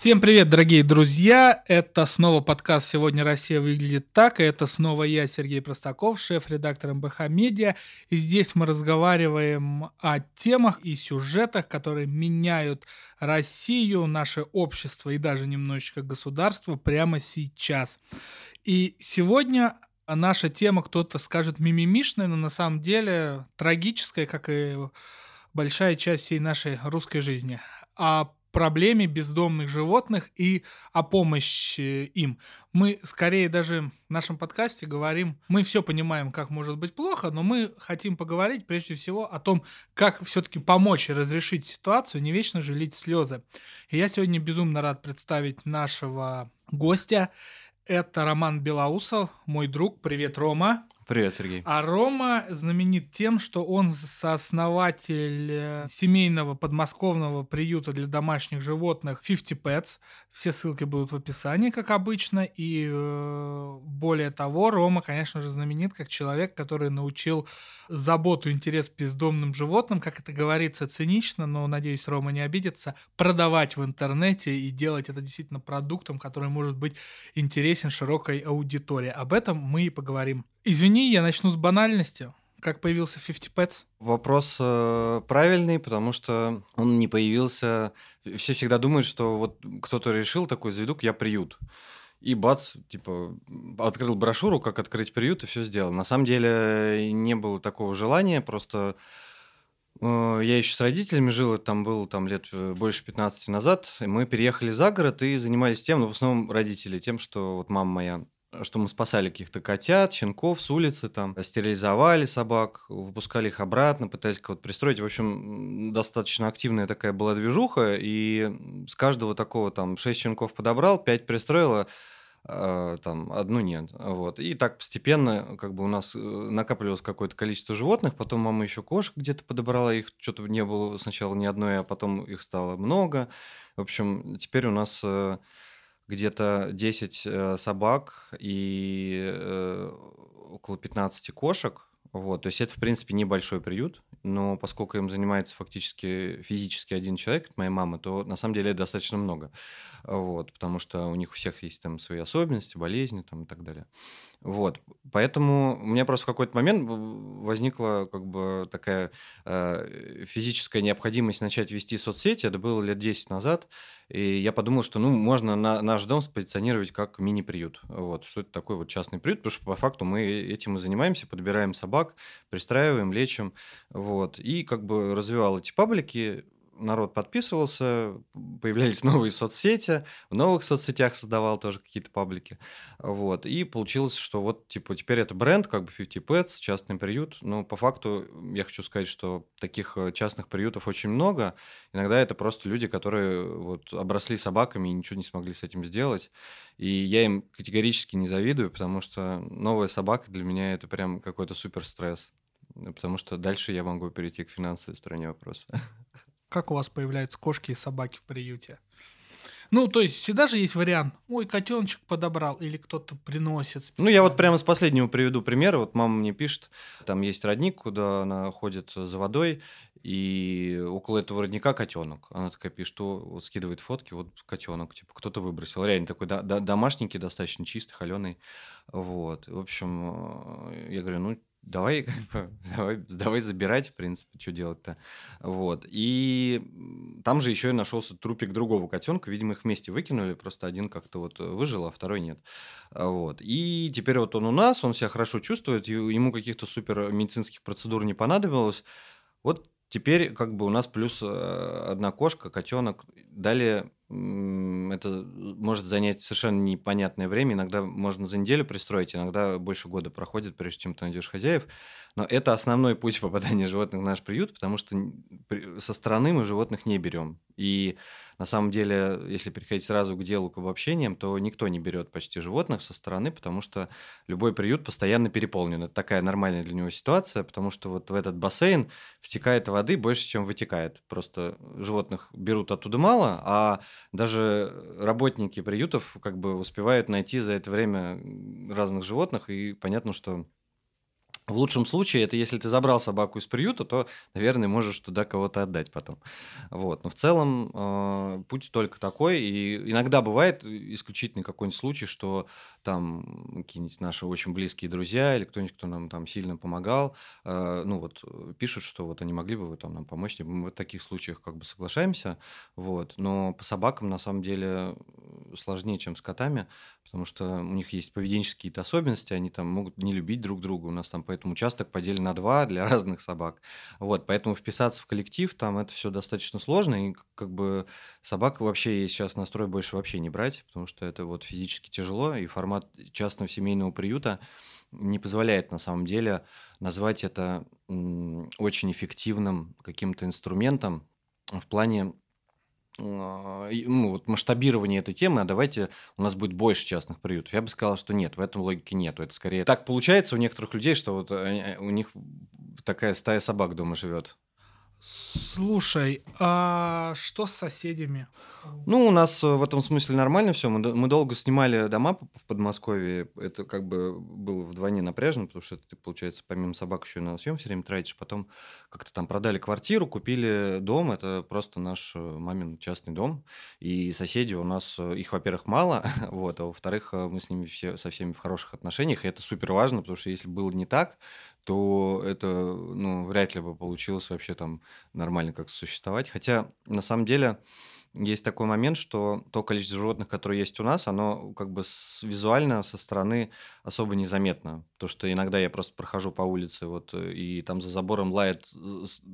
Всем привет, дорогие друзья! Это снова подкаст «Сегодня Россия выглядит так», и это снова я, Сергей Простаков, шеф-редактор МБХ Медиа, и здесь мы разговариваем о темах и сюжетах, которые меняют Россию, наше общество и даже немножечко государство прямо сейчас. И сегодня наша тема, кто-то скажет мимимишная, но на самом деле трагическая, как и большая часть всей нашей русской жизни. А проблеме бездомных животных и о помощи им. Мы скорее даже в нашем подкасте говорим, мы все понимаем, как может быть плохо, но мы хотим поговорить прежде всего о том, как все-таки помочь и разрешить ситуацию, не вечно же лить слезы. И я сегодня безумно рад представить нашего гостя. Это Роман Белоусов, мой друг. Привет, Рома. Привет, Сергей. А Рома знаменит тем, что он сооснователь э, семейного подмосковного приюта для домашних животных 50 Pets. Все ссылки будут в описании, как обычно. И э, более того, Рома, конечно же, знаменит как человек, который научил заботу, интерес к бездомным животным, как это говорится цинично, но, надеюсь, Рома не обидится, продавать в интернете и делать это действительно продуктом, который может быть интересен широкой аудитории. Об этом мы и поговорим Извини, я начну с банальности. Как появился 50 Pets? Вопрос э, правильный, потому что он не появился... Все всегда думают, что вот кто-то решил такой, заведу я приют. И бац, типа, открыл брошюру, как открыть приют, и все сделал. На самом деле не было такого желания, просто э, я еще с родителями жил, там был там лет э, больше 15 назад, и мы переехали за город и занимались тем, ну, в основном родители, тем, что вот мама моя что мы спасали каких-то котят, щенков с улицы, там, стерилизовали собак, выпускали их обратно, пытались кого-то пристроить. В общем, достаточно активная такая была движуха, и с каждого такого там 6 щенков подобрал, 5 пристроила, а, там, одну нет. Вот. И так постепенно как бы у нас э, накапливалось какое-то количество животных, потом мама еще кошек где-то подобрала, их что-то не было сначала ни одной, а потом их стало много. В общем, теперь у нас э, где-то 10 э, собак и э, около 15 кошек. Вот, то есть это, в принципе, небольшой приют, но поскольку им занимается фактически физически один человек, моя мама, то на самом деле это достаточно много. Вот, потому что у них у всех есть там свои особенности, болезни там, и так далее. Вот, поэтому у меня просто в какой-то момент возникла как бы такая э, физическая необходимость начать вести соцсети. Это было лет 10 назад. И я подумал, что ну, можно на, наш дом спозиционировать как мини-приют. Вот, что это такой вот частный приют, потому что по факту мы этим и занимаемся, подбираем собак, пристраиваем, лечим. Вот, и как бы развивал эти паблики, народ подписывался, появлялись новые соцсети, в новых соцсетях создавал тоже какие-то паблики. Вот. И получилось, что вот, типа, теперь это бренд, как бы 50 Pets, частный приют. Но по факту я хочу сказать, что таких э, частных приютов очень много. Иногда это просто люди, которые вот обросли собаками и ничего не смогли с этим сделать. И я им категорически не завидую, потому что новая собака для меня это прям какой-то супер стресс. Потому что дальше я могу перейти к финансовой стороне вопроса. Как у вас появляются кошки и собаки в приюте? Ну, то есть всегда же есть вариант. Ой, котеночек подобрал, или кто-то приносит. Специально. Ну, я вот прямо с последнего приведу пример. Вот мама мне пишет, там есть родник, куда она ходит за водой, и около этого родника котенок. Она такая пишет, что вот скидывает фотки, вот котенок, типа кто-то выбросил. Реально такой да, да, домашненький, достаточно чистый, холеный. Вот. В общем, э, я говорю, ну, давай, давай, давай забирать, в принципе, что делать-то. Вот. И там же еще и нашелся трупик другого котенка. Видимо, их вместе выкинули, просто один как-то вот выжил, а второй нет. Вот. И теперь вот он у нас, он себя хорошо чувствует, ему каких-то супер медицинских процедур не понадобилось. Вот теперь как бы у нас плюс э, одна кошка, котенок. Далее это может занять совершенно непонятное время. Иногда можно за неделю пристроить, иногда больше года проходит, прежде чем ты найдешь хозяев. Но это основной путь попадания животных в наш приют, потому что со стороны мы животных не берем. И на самом деле, если переходить сразу к делу, к обобщениям, то никто не берет почти животных со стороны, потому что любой приют постоянно переполнен. Это такая нормальная для него ситуация, потому что вот в этот бассейн втекает воды больше, чем вытекает. Просто животных берут оттуда мало, а даже работники приютов как бы успевают найти за это время разных животных, и понятно, что В лучшем случае, это если ты забрал собаку из приюта, то, наверное, можешь туда кого-то отдать потом. Вот. Но в целом э, путь только такой. И иногда бывает исключительный какой-нибудь случай, что там какие-нибудь наши очень близкие друзья или кто-нибудь, кто нам там сильно помогал, э, ну вот пишут, что вот они могли бы вы там нам помочь. Мы в таких случаях как бы соглашаемся. Вот. Но по собакам на самом деле сложнее, чем с котами, потому что у них есть поведенческие особенности, они там могут не любить друг друга. У нас там поэтому участок поделен на два для разных собак. Вот, поэтому вписаться в коллектив, там это все достаточно сложно, и как бы собак вообще сейчас настрой больше вообще не брать, потому что это вот физически тяжело, и формат частного семейного приюта не позволяет на самом деле назвать это очень эффективным каким-то инструментом в плане а, ну, вот масштабирование этой темы, а давайте у нас будет больше частных приютов. Я бы сказал, что нет, в этом логике нету. Это скорее так получается у некоторых людей, что вот у них такая стая собак дома живет. Слушай, а что с соседями? Ну, у нас э, в этом смысле нормально все. Мы, мы долго снимали дома в Подмосковье. Это как бы было вдвойне напряжно, потому что ты, получается, помимо собак еще на съем все время тратишь. Потом как-то там продали квартиру, купили дом. Это просто наш э, мамин частный дом. И соседи у нас, э, их, во-первых, мало, вот, а во-вторых, мы с ними все, со всеми в хороших отношениях. И это супер важно, потому что если было не так, то это, ну, вряд ли бы получилось вообще там нормально как существовать. Хотя, на самом деле, есть такой момент, что то количество животных, которые есть у нас, оно как бы визуально со стороны особо незаметно. То, что иногда я просто прохожу по улице, вот, и там за забором лает,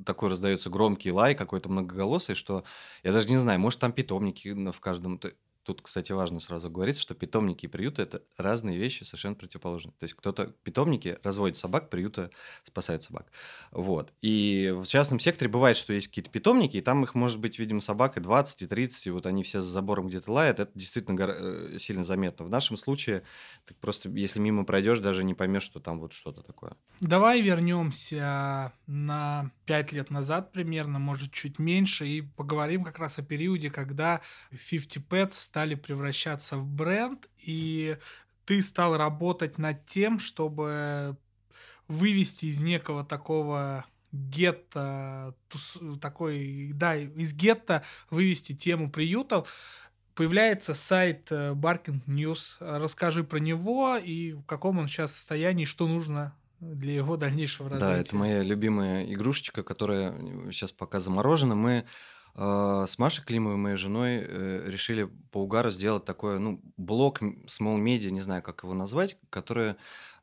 такой раздается громкий лай, какой-то многоголосый, что я даже не знаю, может, там питомники в каждом... Тут, кстати, важно сразу говорить, что питомники и приюты – это разные вещи, совершенно противоположные. То есть кто-то питомники разводит собак, приюты спасают собак. Вот. И в частном секторе бывает, что есть какие-то питомники, и там их может быть, видимо, собак и 20, и 30, и вот они все за забором где-то лают. Это действительно э, сильно заметно. В нашем случае ты просто, если мимо пройдешь, даже не поймешь, что там вот что-то такое. Давай вернемся на 5 лет назад примерно, может, чуть меньше, и поговорим как раз о периоде, когда 50 Pets стали превращаться в бренд, и ты стал работать над тем, чтобы вывести из некого такого гетто, такой, да, из гетто вывести тему приютов. Появляется сайт э, Barking News. Расскажи про него и в каком он сейчас состоянии, что нужно для его дальнейшего развития. Да, это моя любимая игрушечка, которая сейчас пока заморожена. Мы а, с Машей Климовой, моей женой, э, решили по угару сделать такой, ну, блок small media, не знаю, как его назвать, который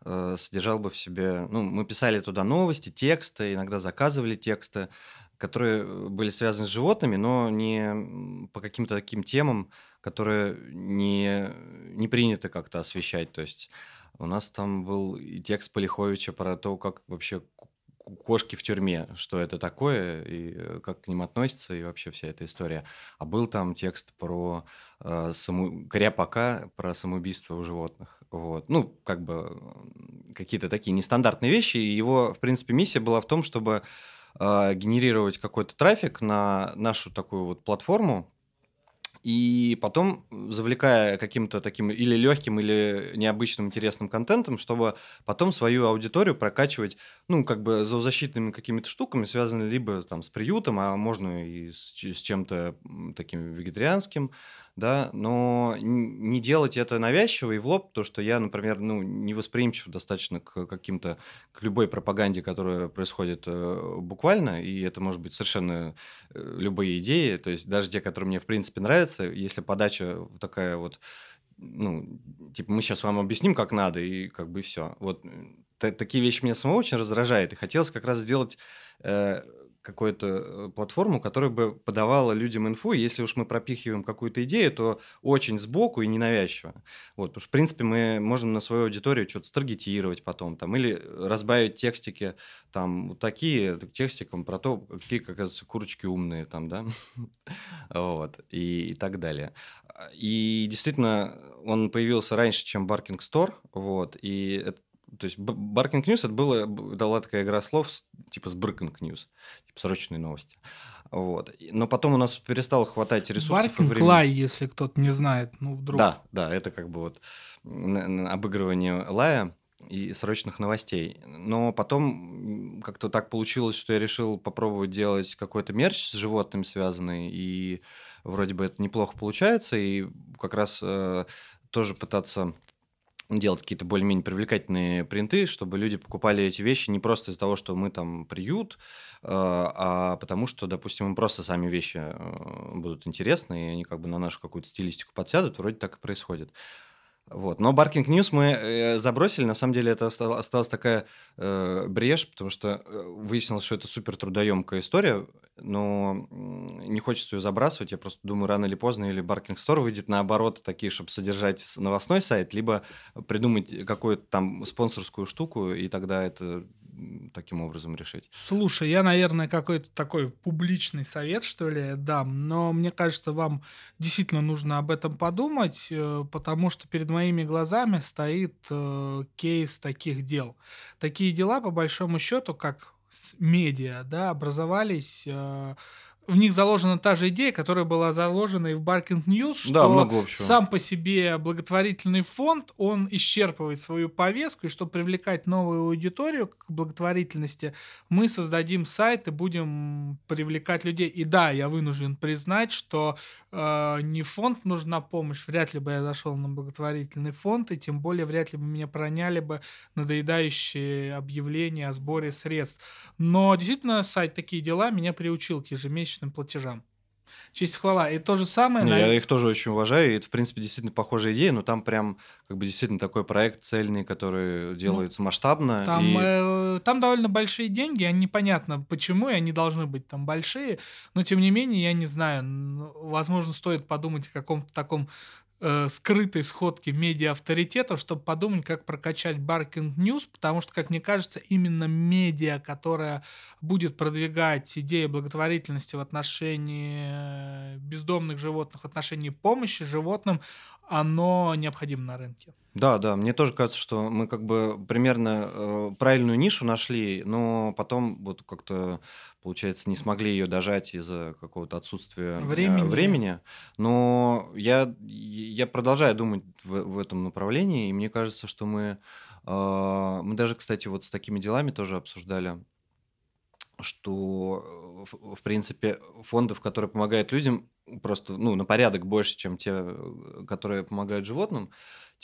э, содержал бы в себе... Ну, мы писали туда новости, тексты, иногда заказывали тексты, которые э, были связаны с животными, но не по каким-то таким темам, которые не, не принято как-то освещать. То есть у нас там был текст Полиховича про то, как вообще кошки в тюрьме, что это такое и э, как к ним относятся, и вообще вся эта история. А был там текст про э, саму... кряпака, про самоубийство у животных. Вот. Ну, как бы какие-то такие нестандартные вещи. И его, в принципе, миссия была в том, чтобы э, генерировать какой-то трафик на нашу такую вот платформу, и потом, завлекая каким-то таким или легким, или необычным интересным контентом, чтобы потом свою аудиторию прокачивать, ну, как бы зоозащитными какими-то штуками, связанными либо там с приютом, а можно и с, с чем-то таким вегетарианским, да, но не делать это навязчиво и в лоб, то что я, например, ну, не восприимчив достаточно к каким-то, к любой пропаганде, которая происходит э, буквально, и это может быть совершенно э, любые идеи, то есть даже те, которые мне в принципе нравятся, если подача такая вот, ну, типа мы сейчас вам объясним, как надо, и как бы все. Вот такие вещи меня самого очень раздражает, и хотелось как раз сделать э, какую-то э, платформу, которая бы подавала людям инфу, если уж мы пропихиваем какую-то идею, то очень сбоку и ненавязчиво. Вот, потому что, в принципе, мы можем на свою аудиторию что-то старгетировать потом, там, или разбавить текстики, там, вот такие, текстиком про то, какие, как оказывается, курочки умные, там, да, вот, и, и так далее. И действительно, он появился раньше, чем Barking Store, вот, и это то есть Barking News это было, дала такая игра слов типа с Breaking News, типа срочные новости. Вот. Но потом у нас перестало хватать ресурсов Barking Лай, если кто-то не знает, ну вдруг. Да, да, это как бы вот обыгрывание лая. и срочных новостей. Но потом как-то так получилось, что я решил попробовать делать какой-то мерч с животным связанный, и вроде бы это неплохо получается, и как раз э, тоже пытаться делать какие-то более-менее привлекательные принты, чтобы люди покупали эти вещи не просто из-за того, что мы там приют, э, а потому что, допустим, им просто сами вещи э, будут интересны, и они как бы на нашу какую-то стилистику подсядут, вроде так и происходит. Вот. Но Barking News мы э, забросили. На самом деле это осталась такая э, брешь, потому что э, выяснилось, что это супер трудоемкая история, но не хочется ее забрасывать. Я просто думаю, рано или поздно или Barking Store выйдет наоборот такие, чтобы содержать новостной сайт, либо придумать какую-то там спонсорскую штуку, и тогда это таким образом решить. Слушай, я, наверное, какой-то такой публичный совет, что ли, дам, но мне кажется, вам действительно нужно об этом подумать, э, потому что перед моими глазами стоит э, кейс таких дел. Такие дела, по большому счету, как медиа, да, образовались э, в них заложена та же идея, которая была заложена и в Barking News, что да, много общего. сам по себе благотворительный фонд, он исчерпывает свою повестку, и чтобы привлекать новую аудиторию к благотворительности, мы создадим сайт и будем привлекать людей. И да, я вынужден признать, что э, не фонд нужна помощь, вряд ли бы я зашел на благотворительный фонд, и тем более вряд ли бы меня проняли бы надоедающие объявления о сборе средств. Но действительно, сайт «Такие дела» меня приучил к ежемесячному ежемесячным платежам. Честь хвала. И то же самое... Не, на... Я их тоже очень уважаю, и это, в принципе, действительно похожая идея, но там прям как бы действительно такой проект цельный, который ну, делается ну, масштабно. Там, и... э, там довольно большие деньги, они непонятно почему, и они должны быть там большие, но тем не менее, я не знаю, возможно, стоит подумать о каком-то таком э, скрытой сходке медиа-авторитетов, чтобы подумать, как прокачать Barking News, потому что, как мне кажется, именно медиа, которая будет продвигать идеи благотворительности в отношении э, бездомных животных, в отношении помощи животным, оно необходимо на рынке. Да, да, мне тоже кажется, что мы как бы примерно э, правильную нишу нашли, но потом вот как-то, получается, не смогли ее дожать из-за какого-то отсутствия э, времени. времени. Но я, я продолжаю думать в, в этом направлении, и мне кажется, что мы, э, мы даже, кстати, вот с такими делами тоже обсуждали что, в принципе, фондов, которые помогают людям, просто ну, на порядок больше, чем те, э, которые помогают животным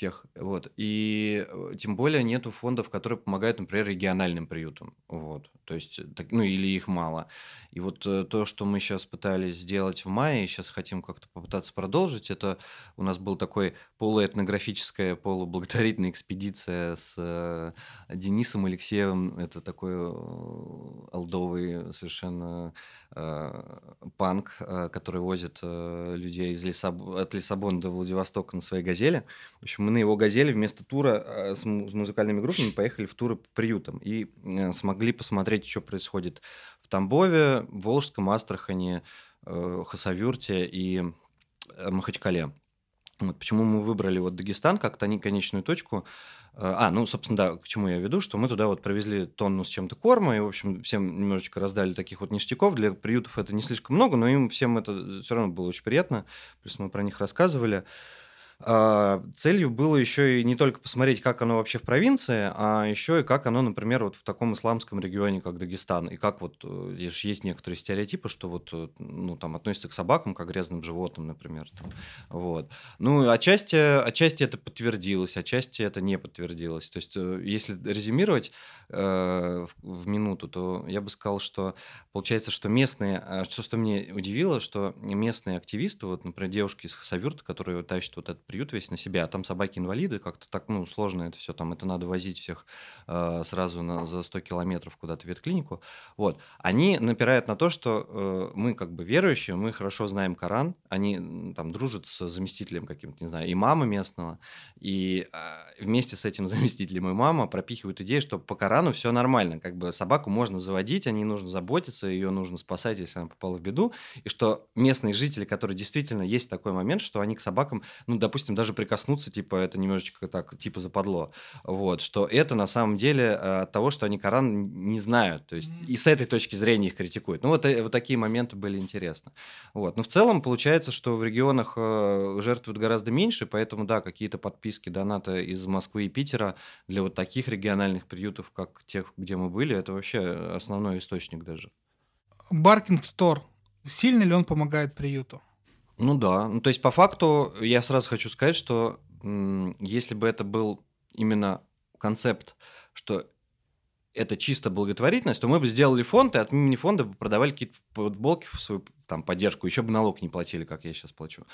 тех, вот. И э, тем более нету фондов, которые помогают, например, региональным приютам, вот. То есть, э, так, ну или их мало. И вот то, что мы сейчас пытались сделать в мае, и сейчас хотим как-то попытаться продолжить, это у нас был такой полуэтнографическая, полублаготворительная экспедиция с Денисом Алексеевым. Это такой алдовый совершенно э, панк, э, который возит э, людей из Лиссаб... от Лиссабона до Владивостока на своей «Газели». В общем, мы на его «Газели» вместо тура э, с, музыкальными группами поехали в туры по приютам и э, смогли посмотреть, что происходит в Тамбове, Волжском, Астрахани, э, Хасавюрте и Махачкале. Вот почему мы выбрали вот Дагестан как конечную точку. А, ну, собственно, да, к чему я веду, что мы туда вот провезли тонну с чем-то корма, и, в общем, всем немножечко раздали таких вот ништяков. Для приютов это не слишком много, но им всем это все равно было очень приятно. Плюс мы про них рассказывали. А, целью было еще и не только посмотреть, как оно вообще в провинции, а еще и как оно, например, вот в таком исламском регионе, как Дагестан, и как вот э, есть некоторые стереотипы, что вот э, ну, там относятся к собакам, как к грязным животным, например. Там. Вот. Ну, отчасти, отчасти это подтвердилось, отчасти это не подтвердилось. То есть, э, если резюмировать э, в, в минуту, то я бы сказал, что получается, что местные, а, что, что меня удивило, что местные активисты, вот, например, девушки из Хасавюрта, которые тащат вот этот приют весь на себя, а там собаки-инвалиды, как-то так, ну, сложно это все, там это надо возить всех э, сразу на, за 100 километров куда-то в ветклинику, вот, они напирают на то, что э, мы как бы верующие, мы хорошо знаем Коран, они там дружат с заместителем каким-то, не знаю, имама местного, и э, вместе с этим заместителем имама пропихивают идею, что по Корану все нормально, как бы собаку можно заводить, о ней нужно заботиться, ее нужно спасать, если она попала в беду, и что местные жители, которые действительно есть такой момент, что они к собакам, ну, допустим, допустим, даже прикоснуться, типа, это немножечко так, типа, западло. Вот, что это на самом деле э, от того, что они Коран не знают. То есть, mm-hmm. и с этой точки зрения их критикуют. Ну, вот, э, вот такие моменты были интересны. Вот. Но в целом получается, что в регионах э, жертвуют гораздо меньше, поэтому, да, какие-то подписки, донаты из Москвы и Питера для вот таких региональных приютов, как тех, где мы были, это вообще основной источник даже. Баркинг Стор. Сильно ли он помогает приюту? Ну да. Ну, то есть, по факту, я сразу хочу сказать, что если бы это был именно концепт, что это чисто благотворительность, то мы бы сделали фонд, и от имени фонда бы продавали какие-то футболки в свою там, поддержку, еще бы налог не платили, как я сейчас плачу.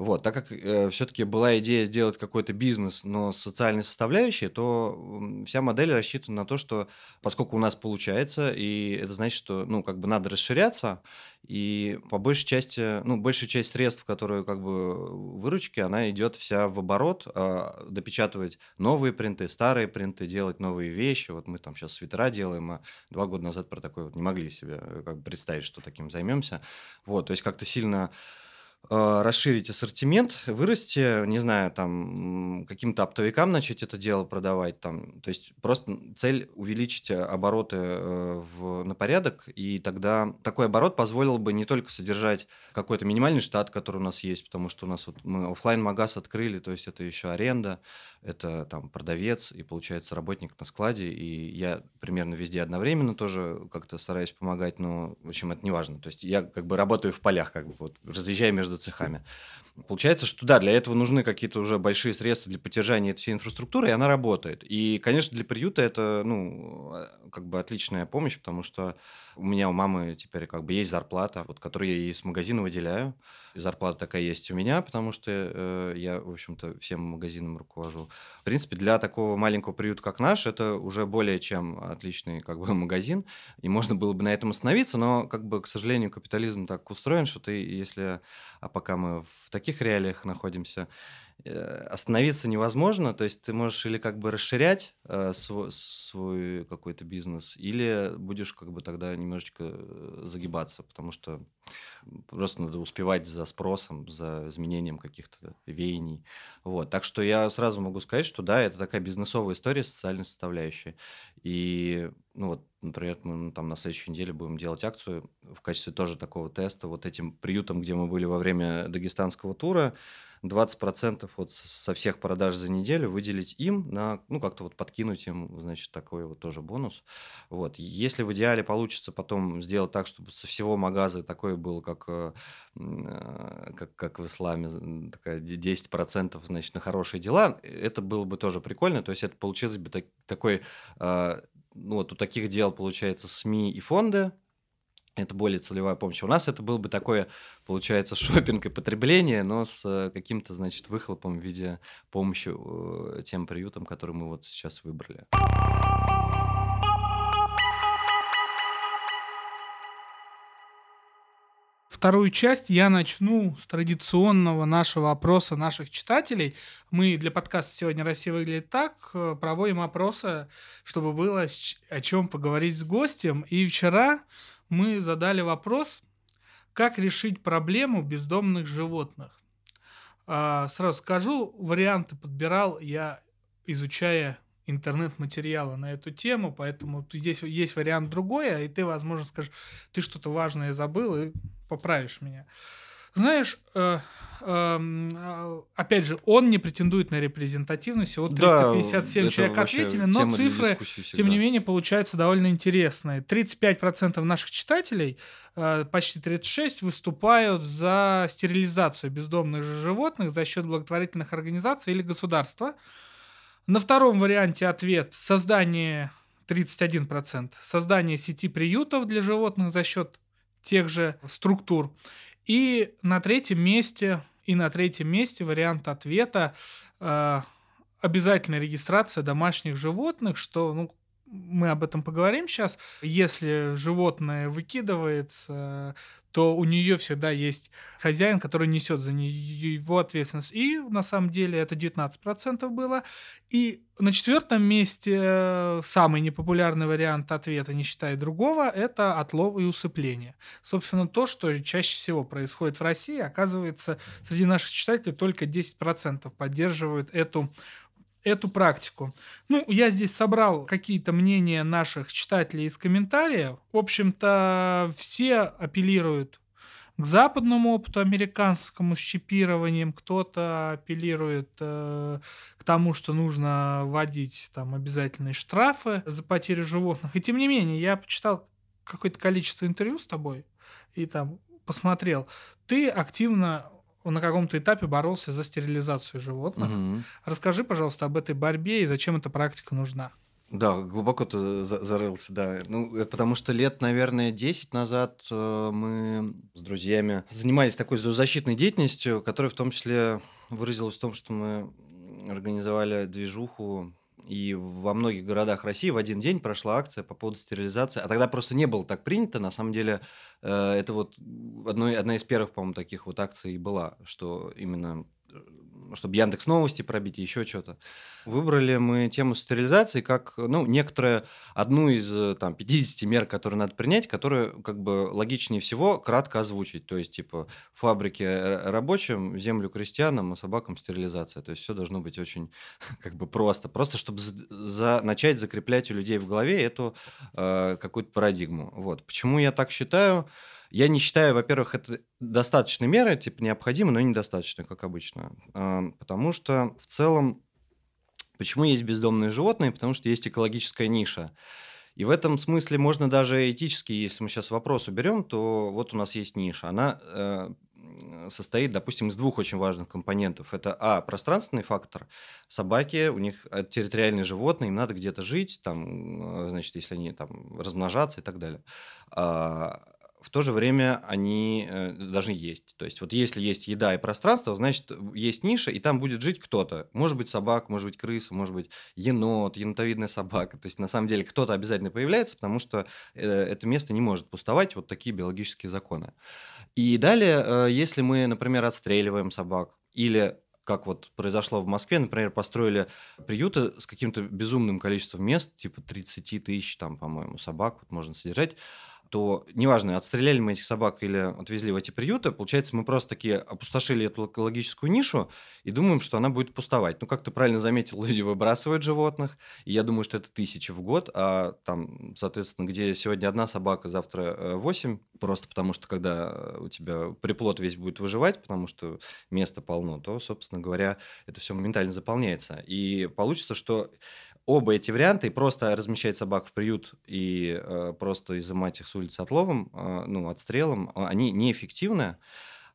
Вот, так как э, все-таки была идея сделать какой-то бизнес, но с социальной составляющей, то вся модель рассчитана на то, что поскольку у нас получается, и это значит, что ну, как бы надо расширяться, и по большей части, ну, большая часть средств, которые как бы выручки, она идет вся в оборот, а допечатывать новые принты, старые принты, делать новые вещи. Вот мы там сейчас свитера делаем, а два года назад про такое вот не могли себе э, как бы представить, что таким займемся. Вот, то есть как-то сильно расширить ассортимент, вырасти, не знаю, там, каким-то оптовикам начать это дело продавать, там, то есть просто цель увеличить э, обороты э, в, на порядок, и тогда такой оборот позволил бы не только содержать какой-то минимальный штат, который у нас есть, потому что у нас вот мы офлайн магаз открыли, то есть это еще аренда, это там продавец и получается работник на складе, и я примерно везде одновременно тоже как-то стараюсь помогать, но в общем это не важно, то есть я как бы работаю в полях, как бы вот разъезжаю между цехами. Получается, что да, для этого нужны какие-то уже большие средства для поддержания этой всей инфраструктуры, и она работает. И, конечно, для приюта это, ну, а, как бы отличная помощь, потому что у меня у мамы теперь как бы есть зарплата, вот, которую я ей с магазина выделяю. И зарплата такая есть у меня, потому что э, я, в общем-то, всем магазинам руковожу. В принципе, для такого маленького приюта, как наш, это уже более чем отличный как бы магазин, и можно было бы на этом остановиться, но, как бы, к сожалению, капитализм так устроен, что ты, если, а пока мы в таких реалиях находимся, остановиться невозможно, то есть ты можешь или как бы расширять э, свой, свой какой-то бизнес, или будешь как бы тогда немножечко э, загибаться, потому что просто надо успевать за спросом, за изменением каких-то веяний. Вот. Так что я сразу могу сказать, что да, это такая бизнесовая история с социальной составляющей. И, ну вот, например, мы там на следующей неделе будем делать акцию в качестве тоже такого теста вот этим приютом, где мы были во время дагестанского тура, 20% вот со всех продаж за неделю выделить им на, ну, как-то вот подкинуть им, значит, такой вот тоже бонус. Вот. Если в идеале получится потом сделать так, чтобы со всего магаза такой был, как, э, э, как, как в исламе, такая 10% значит, на хорошие дела, это было бы тоже прикольно. То есть это получилось бы так, такой, э, ну вот у таких дел получается СМИ и фонды, это более целевая помощь. У нас это был бы такое, получается, шопинг и потребление, но с э, каким-то, значит, выхлопом в виде помощи э, тем приютам, которые мы вот сейчас выбрали. Вторую часть я начну с традиционного нашего опроса наших читателей. Мы для подкаста «Сегодня Россия выглядит так» э, проводим опросы, чтобы было о чем поговорить с гостем. И вчера мы задали вопрос, как решить проблему бездомных животных. А, сразу скажу, варианты подбирал я, изучая интернет-материалы на эту тему, поэтому здесь есть вариант другой, а и ты, возможно, скажешь, ты что-то важное забыл и поправишь меня. Знаешь, э, эм, э, опять же, он не претендует на репрезентативность, всего 357 да, человек ответили, но цифры, тем не менее, получаются довольно интересные. 35% наших читателей, э, почти 36, выступают за стерилизацию бездомных животных за счет благотворительных организаций или государства. На втором варианте ответ создание 31%, создание сети приютов для животных за счет тех же структур. И на третьем месте, и на третьем месте вариант ответа э, обязательная регистрация домашних животных, что ну, мы об этом поговорим сейчас. Если животное выкидывается, то у нее всегда есть хозяин, который несет за нее его ответственность. И на самом деле это 19% было. И на четвертом месте э, самый непопулярный вариант ответа, не считая другого, это отлов и усыпление. Собственно, то, что чаще всего происходит в России, оказывается, среди наших читателей только 10% поддерживают эту эту практику. Ну, я здесь собрал какие-то мнения наших читателей из комментариев. В общем-то, все апеллируют к западному опыту американскому с чипированием, кто-то апеллирует э, к тому, что нужно вводить там обязательные штрафы за потерю животных. И тем не менее, я почитал какое-то количество интервью с тобой и там посмотрел. Ты активно на каком-то этапе боролся за стерилизацию животных. Угу. Расскажи, пожалуйста, об этой борьбе и зачем эта практика нужна. Да, глубоко ты зарылся, да. Ну, это потому что лет, наверное, 10 назад э, мы с друзьями занимались такой зоозащитной деятельностью, которая в том числе выразилась в том, что мы организовали движуху и во многих городах России в один день прошла акция по поводу стерилизации. А тогда просто не было так принято. На самом деле, э, это вот одной, одна из первых, по-моему, таких вот акций была, что именно чтобы Яндекс Новости пробить, еще что-то. Выбрали мы тему стерилизации как, ну, некоторые, одну из э, там 50 мер, которые надо принять, которые как бы логичнее всего кратко озвучить. То есть, типа, фабрики рабочим, землю крестьянам, а собакам стерилизация. То есть, все должно быть очень как бы просто. Просто, чтобы за, начать закреплять у людей в голове эту э, какую-то парадигму. Вот. Почему я так считаю? Я не считаю, во-первых, это достаточной меры, типа необходимо, но недостаточно, как обычно. Потому что в целом, почему есть бездомные животные? Потому что есть экологическая ниша. И в этом смысле можно даже этически, если мы сейчас вопрос уберем, то вот у нас есть ниша. Она э, состоит, допустим, из двух очень важных компонентов. Это, а, пространственный фактор. Собаки, у них территориальные животные, им надо где-то жить, там, э, значит, если они там размножаться и так далее. А, в то же время они э, должны есть. То есть вот если есть еда и пространство, значит есть ниша, и там будет жить кто-то. Может быть собак, может быть крыса, может быть енот, енотовидная собака. То есть на самом деле кто-то обязательно появляется, потому что э, это место не может пустовать. Вот такие биологические законы. И далее, э, если мы, например, отстреливаем собак или как вот произошло в Москве, например, построили приюты с каким-то безумным количеством мест, типа 30 тысяч там, по-моему, собак вот можно содержать, то неважно, отстреляли мы этих собак или отвезли в эти приюты, получается, мы просто такие опустошили эту экологическую нишу и думаем, что она будет пустовать. Ну, как ты правильно заметил, люди выбрасывают животных, и я думаю, что это тысячи в год, а там, соответственно, где сегодня одна собака, завтра э, восемь, просто потому что когда у тебя приплод весь будет выживать, потому что места полно, то, собственно говоря, это все моментально заполняется. И получится, что оба эти варианта, и просто размещать собак в приют и э, просто изымать их с улицы отловом, э, ну, отстрелом, а, они неэффективны.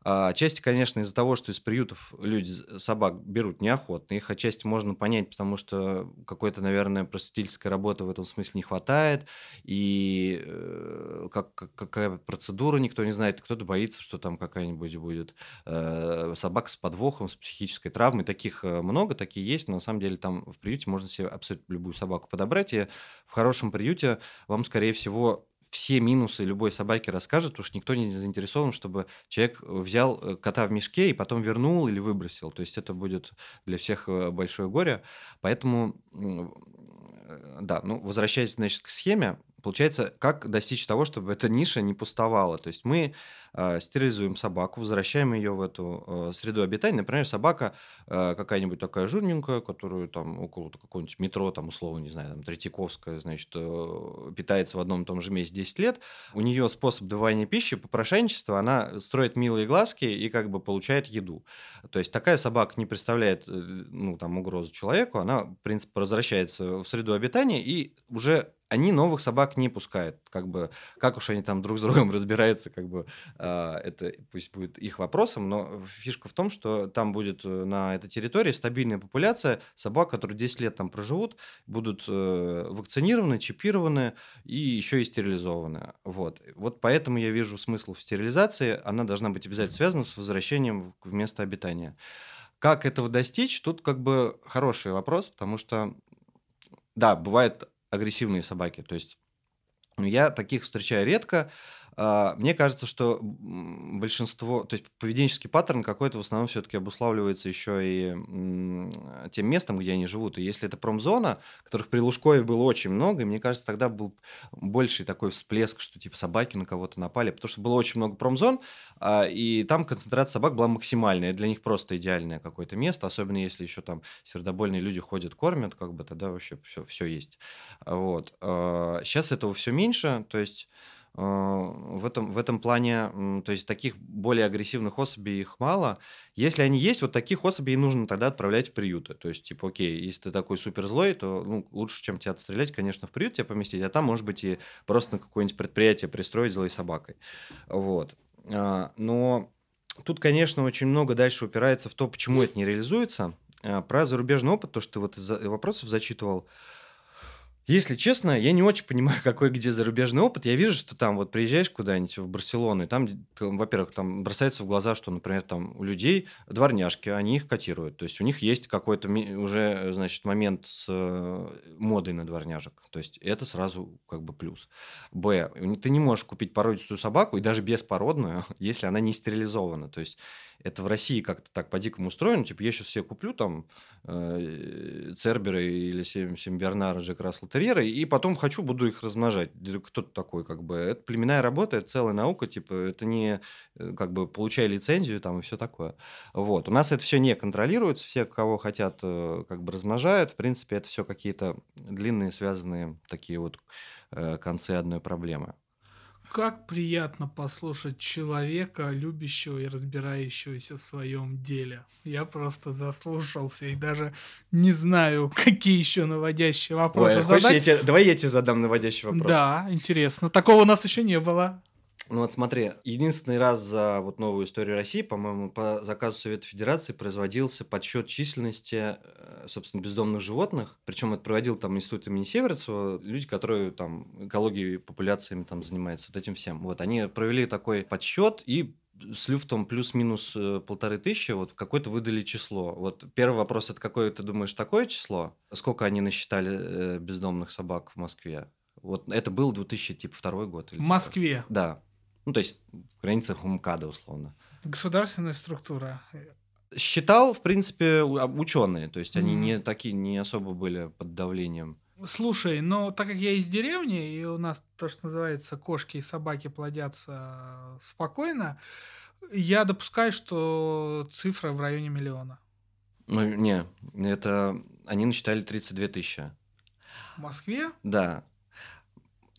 А, отчасти, конечно, из-за того, что из приютов люди собак берут неохотно. Их отчасти можно понять, потому что какой-то, наверное, просветительской работы в этом смысле не хватает. И э, как, как, какая процедура, никто не знает. Кто-то боится, что там какая-нибудь будет э, собака с подвохом, с психической травмой. Таких э, много, такие есть. Но на самом деле там в приюте можно себе абсолютно любую собаку подобрать. И в хорошем приюте вам, скорее всего, все минусы любой собаки расскажет, потому что никто не заинтересован, чтобы человек взял э, кота в мешке и потом вернул или выбросил. То есть это будет для всех э, большое горе. Поэтому, э, да, ну, возвращаясь, значит, к схеме, получается, как достичь того, чтобы эта ниша не пустовала? То есть мы э, стерилизуем собаку, возвращаем ее в эту э, среду обитания. Например, собака э, какая-нибудь такая жирненькая, которую там около какого-нибудь метро, там условно, не знаю, там Третьяковская, значит, э, питается в одном и том же месте 10 лет. У нее способ давания пищи, попрошайничество, она строит милые глазки и как бы получает еду. То есть такая собака не представляет, э, ну, там, угрозу человеку, она, в принципе, возвращается в среду обитания и уже они новых собак не пускают. Как бы, как уж они там друг с другом разбираются, как бы, э, это пусть будет их вопросом, но фишка в том, что там будет э, на этой территории стабильная популяция собак, которые 10 лет там проживут, будут э, вакцинированы, чипированы и еще и стерилизованы. Вот. вот поэтому я вижу смысл в стерилизации. Она должна быть обязательно связана с возвращением в место обитания. Как этого достичь? Тут как бы хороший вопрос, потому что, да, бывает агрессивные собаки. То есть ну, я таких встречаю редко. А, мне кажется, что большинство, то есть поведенческий паттерн какой-то в основном все-таки обуславливается еще и тем местом, где они живут. И если это промзона, которых при Лужкове было очень много, и мне кажется, тогда был больший такой всплеск, что типа собаки на кого-то напали, потому что было очень много промзон, а, и там концентрация собак была максимальная, для них просто идеальное какое-то место, особенно если еще там сердобольные люди ходят, кормят, как бы тогда вообще все, все есть. Вот. Сейчас а, этого все меньше, то есть в этом, в этом плане, то есть таких более агрессивных особей их мало. Если они есть, вот таких особей нужно тогда отправлять в приюты. То есть, типа, окей, если ты такой супер злой, то ну, лучше, чем тебя отстрелять, конечно, в приют тебя поместить, а там, может быть, и просто на какое-нибудь предприятие пристроить злой собакой. Вот. А, но тут, конечно, очень много дальше упирается в то, почему это не реализуется. А, про зарубежный опыт, то, что ты вот из вопросов зачитывал, если честно, я не очень понимаю, какой где зарубежный опыт. Я вижу, что там вот приезжаешь куда-нибудь в Барселону, и там, во-первых, там бросается в глаза, что, например, там у людей дворняжки, они их котируют. То есть у них есть какой-то уже, значит, момент с э, модой на дворняжек. То есть это сразу как бы плюс. Б. Ты не можешь купить породистую собаку, и даже беспородную, если она не стерилизована. То есть это в России как-то так по-дикому устроено. Типа, я сейчас себе куплю там э, Цербера или Симбернара, Джек Рассел Терьера, и потом хочу, буду их размножать. Кто-то такой, как бы. Это племенная работа, это целая наука, типа, это не, э, как бы, получай лицензию там и все такое. Вот. У нас это все не контролируется, все, кого хотят, э, как бы размножают. В принципе, это все какие-то длинные, связанные такие вот э, концы одной проблемы. Как приятно послушать человека, любящего и разбирающегося в своем деле. Я просто заслушался и даже не знаю, какие еще наводящие вопросы Ой, задать. Я тебе, давай я тебе задам наводящий вопрос. Да, интересно. Такого у нас еще не было. Ну вот смотри, единственный раз за вот новую историю России, по-моему, по заказу Совета Федерации производился подсчет численности, э, собственно, бездомных животных. Причем это проводил там институт имени Северцева, люди, которые там экологией, популяциями там занимаются, вот этим всем. Вот они провели такой подсчет и с люфтом плюс-минус э, полторы тысячи, вот какое-то выдали число. Вот первый вопрос, это какое ты думаешь такое число? Сколько они насчитали э, бездомных собак в Москве? Вот это был 2002 год. Или в Москве? Типа. Да. Ну, то есть в границах УМКАДа, условно. Государственная структура. Считал, в принципе, ученые. То есть они mm. не такие, не особо были под давлением. Слушай, но так как я из деревни, и у нас то, что называется, кошки и собаки плодятся спокойно, я допускаю, что цифра в районе миллиона. Ну, не, это они насчитали 32 тысячи. В Москве? Да.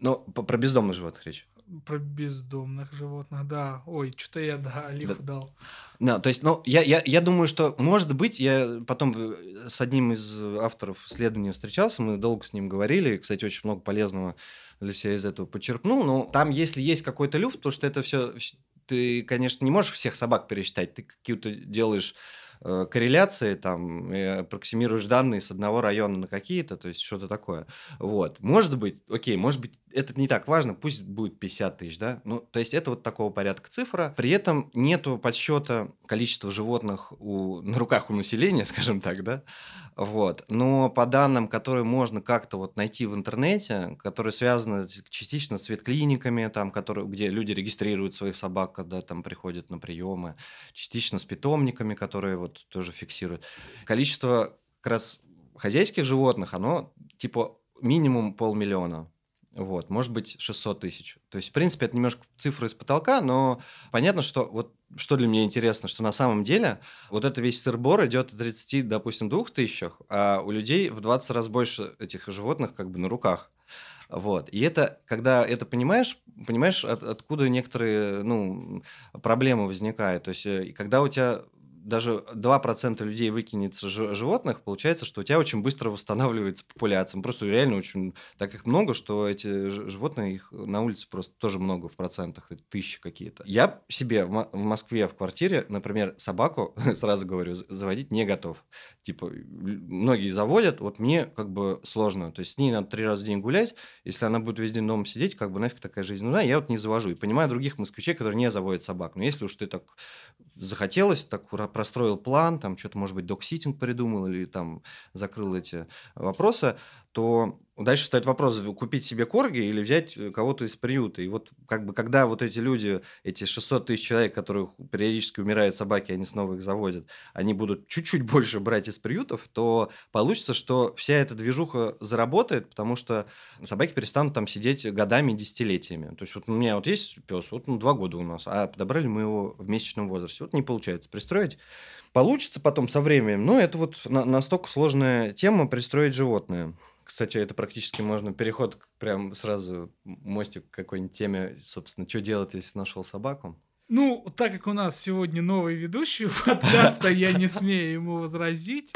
Но про бездомных животных речь про бездомных животных, да. Ой, что-то я, да, лихо да. дал. Да, то есть, ну, я, я, я думаю, что, может быть, я потом э, с одним из авторов исследования встречался, мы долго с ним говорили, кстати, очень много полезного для себя из этого почерпнул, но там, если есть какой-то люфт, то что это все, ты, конечно, не можешь всех собак пересчитать, ты какие-то делаешь корреляции, там, и аппроксимируешь данные с одного района на какие-то, то есть что-то такое. Вот. Может быть, окей, может быть, это не так важно, пусть будет 50 тысяч, да? Ну, то есть это вот такого порядка цифра. При этом нету подсчета количества животных у, на руках у населения, скажем так, да? Вот. Но по данным, которые можно как-то вот найти в интернете, которые связаны частично с ветклиниками, там, которые, где люди регистрируют своих собак, когда там приходят на приемы, частично с питомниками, которые вот тоже фиксируют. Количество как раз хозяйских животных, оно типа минимум полмиллиона. Вот, может быть, 600 тысяч. То есть, в принципе, это немножко цифры из потолка, но понятно, что вот что для меня интересно, что на самом деле вот это весь сырбор идет от 30, допустим, 2 тысячах, а у людей в 20 раз больше этих животных как бы на руках. Вот. И это, когда это понимаешь, понимаешь, от, откуда некоторые ну, проблемы возникают. То есть, э, когда у тебя даже 2% людей выкинется животных, получается, что у тебя очень быстро восстанавливается популяция. Просто реально очень так их много, что эти животные, их на улице просто тоже много в процентах, тысячи какие-то. Я себе в Москве в квартире, например, собаку, сразу говорю, заводить не готов. Типа, многие заводят, вот мне как бы сложно. То есть с ней надо три раза в день гулять, если она будет весь день дома сидеть, как бы нафиг такая жизнь нужна, я вот не завожу. И понимаю других москвичей, которые не заводят собак. Но если уж ты так захотелось, так простроил план, там что-то, может быть, док-ситинг придумал или там закрыл эти вопросы, то Дальше стоит вопрос, купить себе корги или взять э, кого-то из приюта. И вот как бы когда вот эти люди, эти 600 тысяч человек, которых периодически умирают собаки, они снова их заводят, они будут чуть-чуть больше брать из приютов, то получится, что вся эта движуха заработает, потому что собаки перестанут там сидеть годами, десятилетиями. То есть вот у меня вот есть пес, вот ну, два года у нас, а подобрали мы его в месячном возрасте. Вот не получается пристроить. Получится потом со временем, но это вот настолько сложная тема пристроить животное. Кстати, это практически можно переход прям сразу мостик к какой-нибудь теме, собственно, что делать, если нашел собаку. Ну, так как у нас сегодня новый ведущий подкаста, я не смею ему возразить.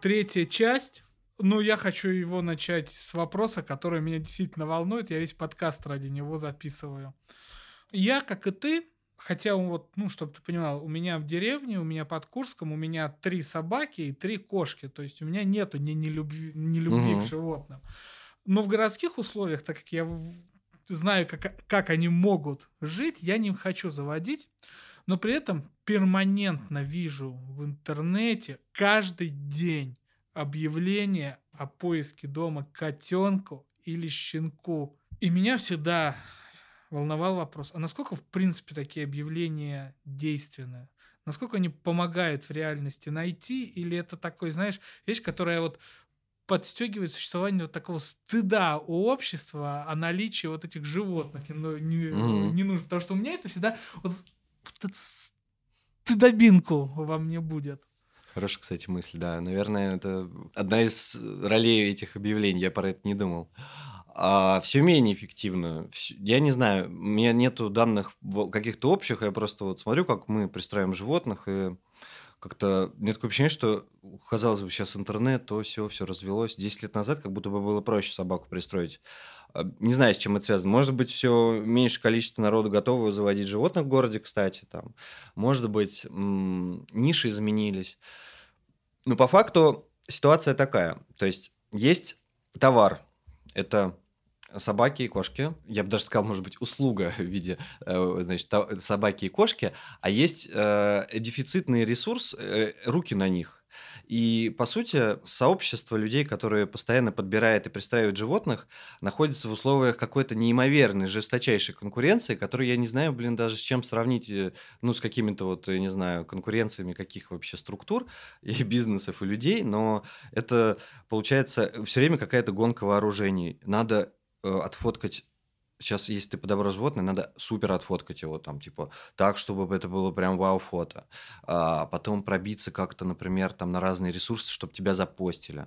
Третья часть. Ну, я хочу его начать с вопроса, который меня действительно волнует. Я весь подкаст ради него записываю. Я, как и ты, Хотя вот, ну, чтобы ты понимал, у меня в деревне, у меня под Курском, у меня три собаки и три кошки. То есть у меня нету ни, ни любви, ни любви угу. к животным. Но в городских условиях, так как я знаю, как, как они могут жить, я не хочу заводить. Но при этом перманентно вижу в интернете каждый день объявление о поиске дома котенку или щенку. И меня всегда волновал вопрос, а насколько, в принципе, такие объявления действенны? Насколько они помогают в реальности найти? Или это такой, знаешь, вещь, которая вот подстегивает существование вот такого стыда у общества о наличии вот этих животных. Ну, не, mm-hmm. не нужно. Потому что у меня это всегда вот, вот стыдобинку во мне будет. Хорошая, кстати, мысль, да. Наверное, это одна из ролей этих объявлений. Я про это не думал а, все менее эффективно. Я не знаю, у меня нету данных каких-то общих, я просто вот смотрю, как мы пристраиваем животных, и как-то нет такое ощущение, что, казалось бы, сейчас интернет, то все, все развелось. Десять лет назад как будто бы было проще собаку пристроить. А, не знаю, с чем это связано. Может быть, все меньше количество народу готовы заводить животных в городе, кстати. Там. Может быть, ниши изменились. Но по факту ситуация такая. То есть есть товар, это собаки и кошки. Я бы даже сказал, может быть, услуга в виде э, значит, собаки и кошки, а есть э, дефицитный ресурс, э, руки на них. И, по сути, сообщество людей, которые постоянно подбирают и пристраивают животных, находится в условиях какой-то неимоверной, жесточайшей конкуренции, которую я не знаю, блин, даже с чем сравнить, э, ну, с какими-то вот, я не знаю, конкуренциями каких вообще структур и бизнесов, и людей, но это, получается, все время какая-то гонка вооружений. Надо э, отфоткать сейчас, если ты подобрал животное, надо супер отфоткать его там, типа, так, чтобы это было прям вау-фото. А потом пробиться как-то, например, там на разные ресурсы, чтобы тебя запостили.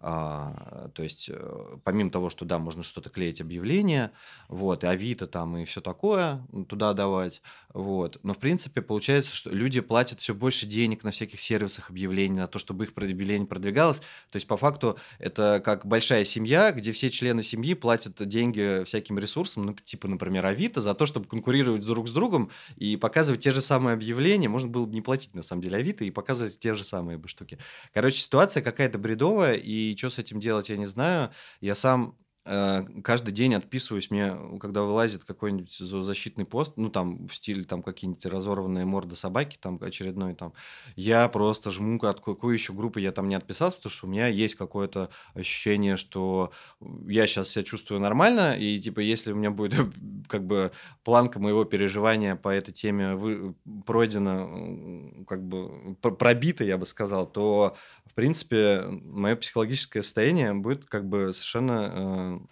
А, то есть, э, помимо того, что, да, можно что-то клеить объявления, вот, и Авито там, и все такое туда давать, вот. Но, в принципе, получается, что люди платят все больше денег на всяких сервисах объявлений, на то, чтобы их объявление продвигалось. То есть, по факту, это как большая семья, где все члены семьи платят деньги всяким ресурсам, ну, типа, например, Авито, за то, чтобы конкурировать друг с другом и показывать те же самые объявления. Можно было бы не платить, на самом деле, Авито и показывать те же самые бы штуки. Короче, ситуация какая-то бредовая, и что с этим делать, я не знаю. Я сам Э, каждый день отписываюсь, мне, когда вылазит какой-нибудь защитный пост, ну, там, в стиле, там, какие-нибудь разорванные морды собаки, там, очередной, там, я просто жму, от какой еще группы я там не отписался, потому что у меня есть какое-то ощущение, что я сейчас себя чувствую нормально, и, типа, если у меня будет, как бы, планка моего переживания по этой теме пройдена, как бы, пробита, я бы сказал, то в принципе, мое психологическое состояние будет как бы совершенно э,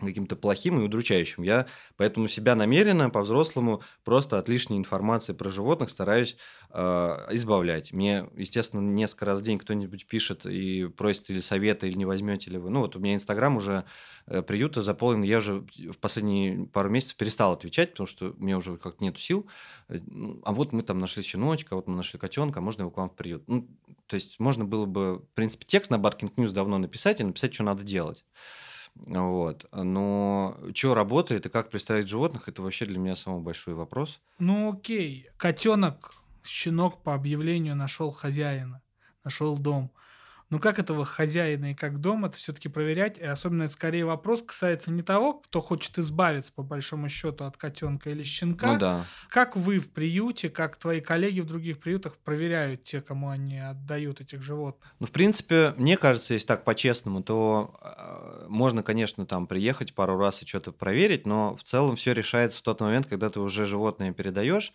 каким-то плохим и удручающим. Я поэтому себя намеренно, по-взрослому, просто от лишней информации про животных стараюсь э, избавлять. Мне, естественно, несколько раз в день кто-нибудь пишет и просит или совета, или не возьмете ли вы. Ну, вот у меня Инстаграм уже э, приюта заполнен. Я уже в последние пару месяцев перестал отвечать, потому что меня уже как-то нет сил. Э, а вот мы там нашли щеночка, вот мы нашли котенка, а можно его к вам в приют? Ну, то есть можно было бы, в принципе, текст на Barking News давно написать и написать, что надо делать. Вот. Но что работает и как представить животных, это вообще для меня самый большой вопрос. Ну окей, котенок щенок по объявлению нашел хозяина, нашел дом. Но как этого хозяина и как дом это все-таки проверять? И особенно это скорее вопрос касается не того, кто хочет избавиться по большому счету от котенка или щенка. Ну да. Как вы в приюте, как твои коллеги в других приютах проверяют те, кому они отдают этих животных? Ну, в принципе, мне кажется, если так по-честному, то э, можно, конечно, там приехать пару раз и что-то проверить, но в целом все решается в тот момент, когда ты уже животное передаешь.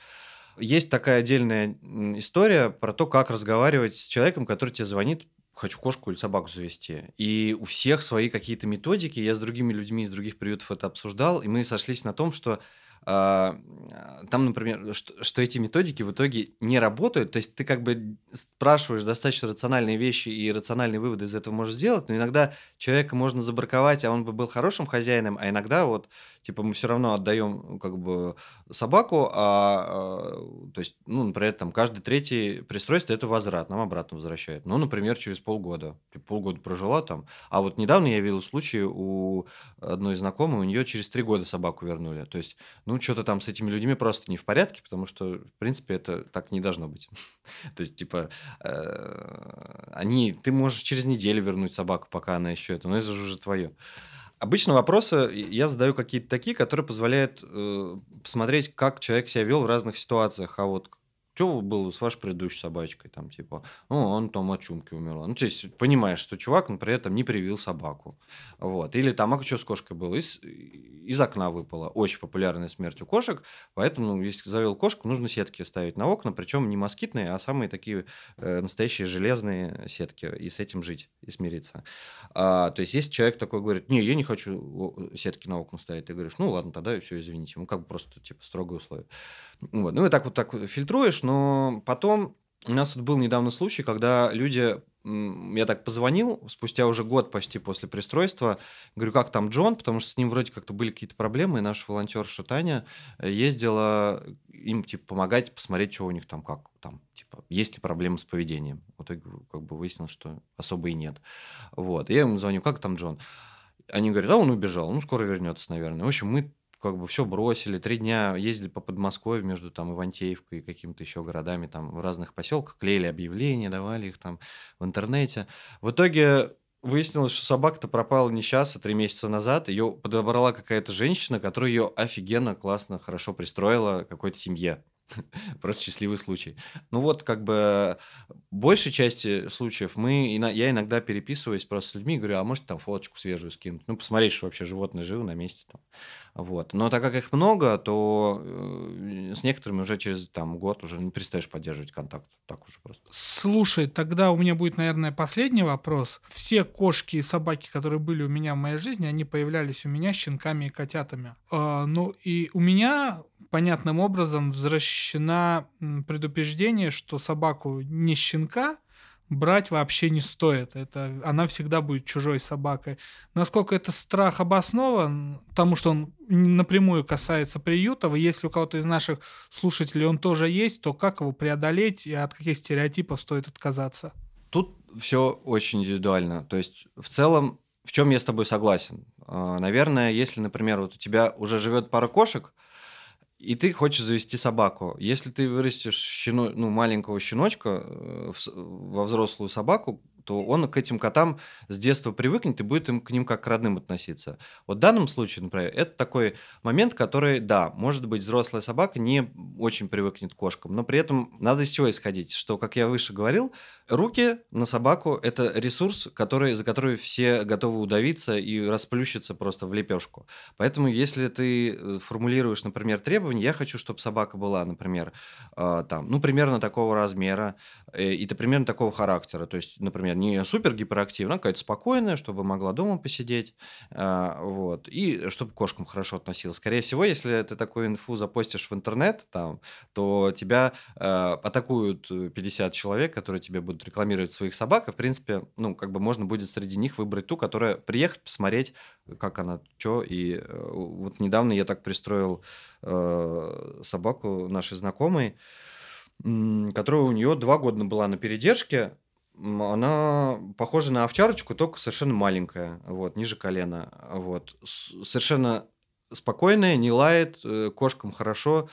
Есть такая отдельная история про то, как разговаривать с человеком, который тебе звонит хочу кошку или собаку завести. И у всех свои какие-то методики. Я с другими людьми из других приютов это обсуждал, и мы сошлись на том, что а, там, например, что, что эти методики в итоге не работают. То есть ты как бы спрашиваешь достаточно рациональные вещи и рациональные выводы из этого можешь сделать, но иногда человека можно забраковать, а он бы был хорошим хозяином, а иногда вот типа мы все равно отдаем как бы собаку, а, а то есть, ну, например, там каждый третий пристройство это возврат, нам обратно возвращают. Ну, например, через полгода. Типа, полгода прожила там. А вот недавно я видел случай у одной знакомой, у нее через три года собаку вернули. То есть, ну, что-то там с этими людьми просто не в порядке, потому что, в принципе, это так не должно быть. То есть, типа, э, они, ты можешь через неделю вернуть собаку, пока она еще это, но это же уже твое. Обычно вопросы я задаю какие-то такие, которые позволяют э, посмотреть, как человек себя вел в разных ситуациях. А вот что было с вашей предыдущей собачкой? Там, типа, ну, он там от чумки умерла. Ну, то есть, понимаешь, что чувак, например, там не привил собаку. Вот. Или там, а что с кошкой было? Из, из окна выпало. Очень популярная смерть у кошек. Поэтому, ну, если завел кошку, нужно сетки ставить на окна. Причем не москитные, а самые такие э, настоящие железные сетки. И с этим жить, и смириться. А, то есть, если человек такой говорит, не, я не хочу сетки на окна ставить, ты говоришь, ну, ладно, тогда все, извините. Ну, как бы просто, типа, строгое условие. Вот. Ну, и так вот так фильтруешь, но потом у нас вот был недавно случай, когда люди я так позвонил, спустя уже год почти после пристройства, говорю, как там Джон, потому что с ним вроде как-то были какие-то проблемы, и наша волонтерша Таня ездила им, типа, помогать, посмотреть, что у них там, как там, типа, есть ли проблемы с поведением. В итоге, как бы, выяснилось, что особо и нет. Вот. И я ему звоню, как там Джон? Они говорят, а он убежал, ну, скоро вернется, наверное. В общем, мы как бы все бросили, три дня ездили по Подмосковью между там Ивантеевкой и какими-то еще городами там в разных поселках, клеили объявления, давали их там в интернете. В итоге выяснилось, что собака-то пропала не сейчас, а три месяца назад. Ее подобрала какая-то женщина, которая ее офигенно, классно, хорошо пристроила какой-то семье. Просто счастливый случай. Ну вот, как бы, большей части случаев мы, я иногда переписываюсь просто с людьми, говорю, а может там фоточку свежую скинуть? Ну, посмотреть, что вообще животное живо на месте там. Вот. Но так как их много, то э, с некоторыми уже через там, год уже не перестаешь поддерживать контакт. Так уже просто. Слушай, тогда у меня будет, наверное, последний вопрос. Все кошки и собаки, которые были у меня в моей жизни, они появлялись у меня щенками и котятами. Э, ну и у меня понятным образом возвращена предупреждение, что собаку не щенка брать вообще не стоит. Это, она всегда будет чужой собакой. Насколько это страх обоснован, потому что он напрямую касается приютов, если у кого-то из наших слушателей он тоже есть, то как его преодолеть и от каких стереотипов стоит отказаться? Тут все очень индивидуально. То есть в целом, в чем я с тобой согласен? А, наверное, если, например, вот у тебя уже живет пара кошек, и ты хочешь завести собаку. Если ты вырастешь щено, ну, маленького щеночка э, во взрослую собаку, то он к этим котам с детства привыкнет и будет им, к ним как к родным относиться. Вот в данном случае, например, это такой момент, который, да, может быть, взрослая собака не очень привыкнет к кошкам, но при этом надо из чего исходить, что, как я выше говорил, руки на собаку – это ресурс, который, за который все готовы удавиться и расплющиться просто в лепешку. Поэтому, если ты э, формулируешь, например, требования, я хочу, чтобы собака была, например, э, там, ну, примерно такого размера, э, и ты примерно такого характера, то есть, например, не супер гиперактивная, а какая-то спокойная, чтобы могла дома посидеть, а, вот, и чтобы кошкам хорошо относилась. Скорее всего, если ты такую инфу запостишь в интернет, там, то тебя э, атакуют 50 человек, которые тебе будут рекламировать своих собак, и, в принципе, ну, как бы можно будет среди них выбрать ту, которая приехать, посмотреть, как она, что, и э, вот недавно я так пристроил э, собаку нашей знакомой, которая у нее два года была на передержке, она похожа на овчарочку, только совершенно маленькая, вот, ниже колена. Вот. Совершенно спокойная, не лает, э, кошкам хорошо,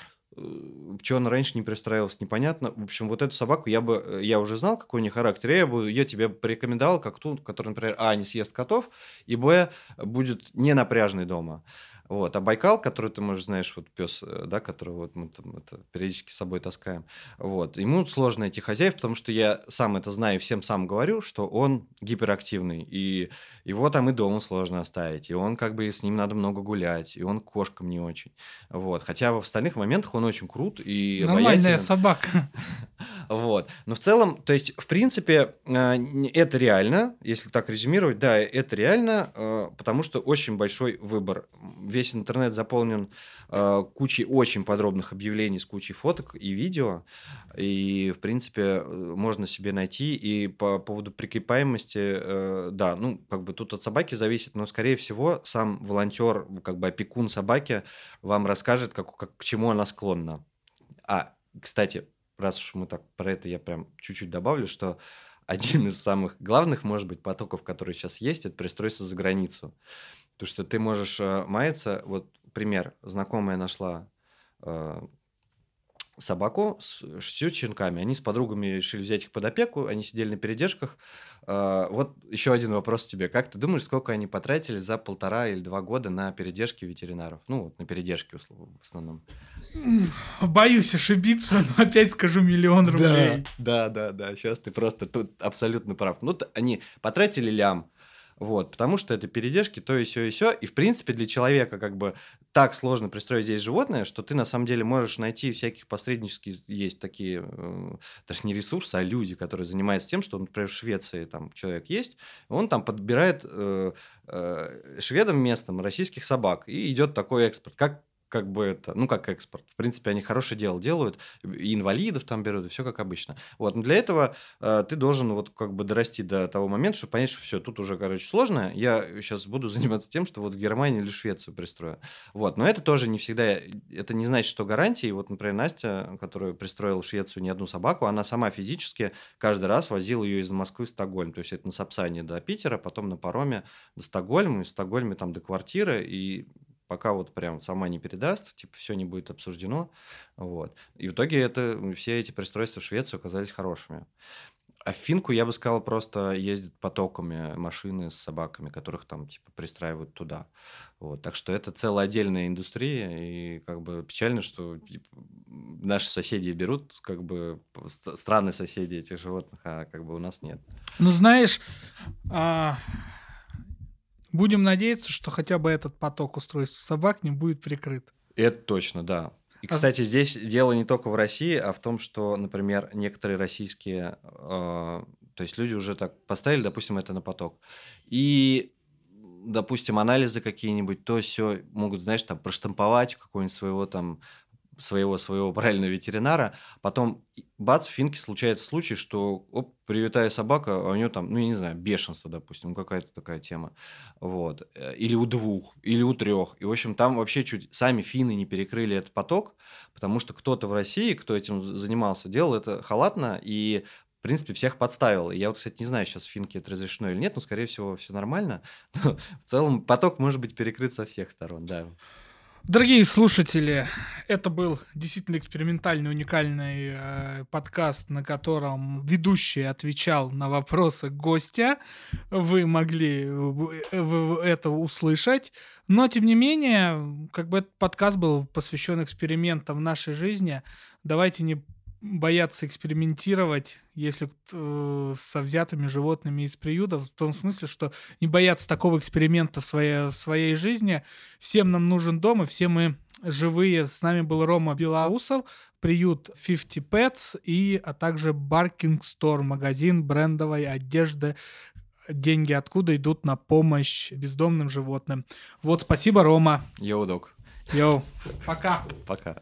что она раньше не пристраивалась, непонятно. В общем, вот эту собаку я бы, я уже знал, какой у нее характер, я бы ее тебе порекомендовал, как ту, который, например, а, не съест котов, и б, будет не напряжный дома. Вот. А Байкал, который ты, может, знаешь, вот пес, э, да, которого вот мы там это периодически с собой таскаем, вот. Ему сложно найти хозяев, потому что я сам это знаю и всем сам говорю, что он гиперактивный, и его там и дома сложно оставить, и он как бы с ним надо много гулять, и он кошкам не очень. Вот. Хотя в остальных моментах он очень крут и Нормальная собака. Вот. Но в целом, то есть, в принципе, э, это реально, если так резюмировать, да, это реально, э, потому что очень большой выбор весь интернет заполнен э, кучей очень подробных объявлений с кучей фоток и видео. И, в принципе, э, можно себе найти. И по поводу прикрепаемости, э, да, ну, как бы тут от собаки зависит, но, скорее всего, сам волонтер, как бы опекун собаки, вам расскажет, как, как, к чему она склонна. А, кстати, раз уж мы так про это я прям чуть-чуть добавлю, что один из самых главных, может быть, потоков, которые сейчас есть, это пристройство за границу. То, что ты можешь э, маяться, вот пример, знакомая нашла э, собаку с шестью щенками. Они с подругами решили взять их под опеку, они сидели на передержках. Э, вот еще один вопрос тебе. Как ты думаешь, сколько они потратили за полтора или два года на передержки ветеринаров? Ну, вот на передержки в основном. Боюсь ошибиться, но опять скажу миллион рублей. Да, да, да, да. Сейчас ты просто тут абсолютно прав. Ну, они потратили лям, вот, потому что это передержки, то и все, и все. И, в принципе, для человека как бы так сложно пристроить здесь животное, что ты на самом деле можешь найти всяких посреднических, есть такие, э, даже не ресурсы, а люди, которые занимаются тем, что, например, в Швеции там человек есть, он там подбирает э, э, шведам местным российских собак, и идет такой экспорт. Как как бы это, ну, как экспорт. В принципе, они хорошее дело делают, и инвалидов там берут, и все как обычно. Вот, но для этого э, ты должен вот как бы дорасти до того момента, чтобы понять, что все, тут уже, короче, сложно, я сейчас буду заниматься тем, что вот в Германии или Швецию пристрою. Вот, но это тоже не всегда, это не значит, что гарантии. Вот, например, Настя, которая пристроила в Швецию не одну собаку, она сама физически каждый раз возила ее из Москвы в Стокгольм, то есть это на Сапсане до Питера, потом на пароме до Стокгольма, и в Стокгольме там до квартиры, и пока вот прям сама не передаст, типа все не будет обсуждено. Вот. И в итоге это, все эти пристройства в Швецию оказались хорошими. А в Финку, я бы сказал, просто ездят потоками машины с собаками, которых там типа пристраивают туда. Вот. Так что это целая отдельная индустрия, и как бы печально, что типа, наши соседи берут, как бы странные соседи этих животных, а как бы у нас нет. Ну, знаешь, а Будем надеяться, что хотя бы этот поток устройств собак не будет прикрыт. Это точно, да. И, а кстати, здесь дело не только в России, а в том, что, например, некоторые российские, э, то есть люди уже так поставили, допустим, это на поток. И допустим, анализы какие-нибудь, то все могут, знаешь, там проштамповать какого-нибудь своего там своего своего правильного ветеринара. Потом, бац, в финке случается случай, что, оп, привитая собака, а у нее там, ну, я не знаю, бешенство, допустим, какая-то такая тема. Вот. Э, или у двух, или у трех. И, в общем, там вообще чуть сами финны не перекрыли этот поток, потому что кто-то в России, кто этим занимался, делал это халатно, и в принципе, всех подставил. Я вот, кстати, не знаю, сейчас в финке это разрешено или нет, но, скорее всего, все нормально. Но в целом поток может быть перекрыт со всех сторон, да. Дорогие слушатели, это был действительно экспериментальный, уникальный э, подкаст, на котором ведущий отвечал на вопросы гостя. Вы могли это услышать. Но, тем не менее, как бы этот подкаст был посвящен экспериментам в нашей жизни. Давайте не боятся экспериментировать, если э, со взятыми животными из приютов, в том смысле, что не боятся такого эксперимента в своей, в своей жизни. Всем нам нужен дом, и все мы живые. С нами был Рома Белоусов, приют 50 Pets, и, а также Barking Store, магазин брендовой одежды, деньги откуда идут на помощь бездомным животным. Вот, спасибо, Рома. Yo, dog. Yo. Пока. Пока.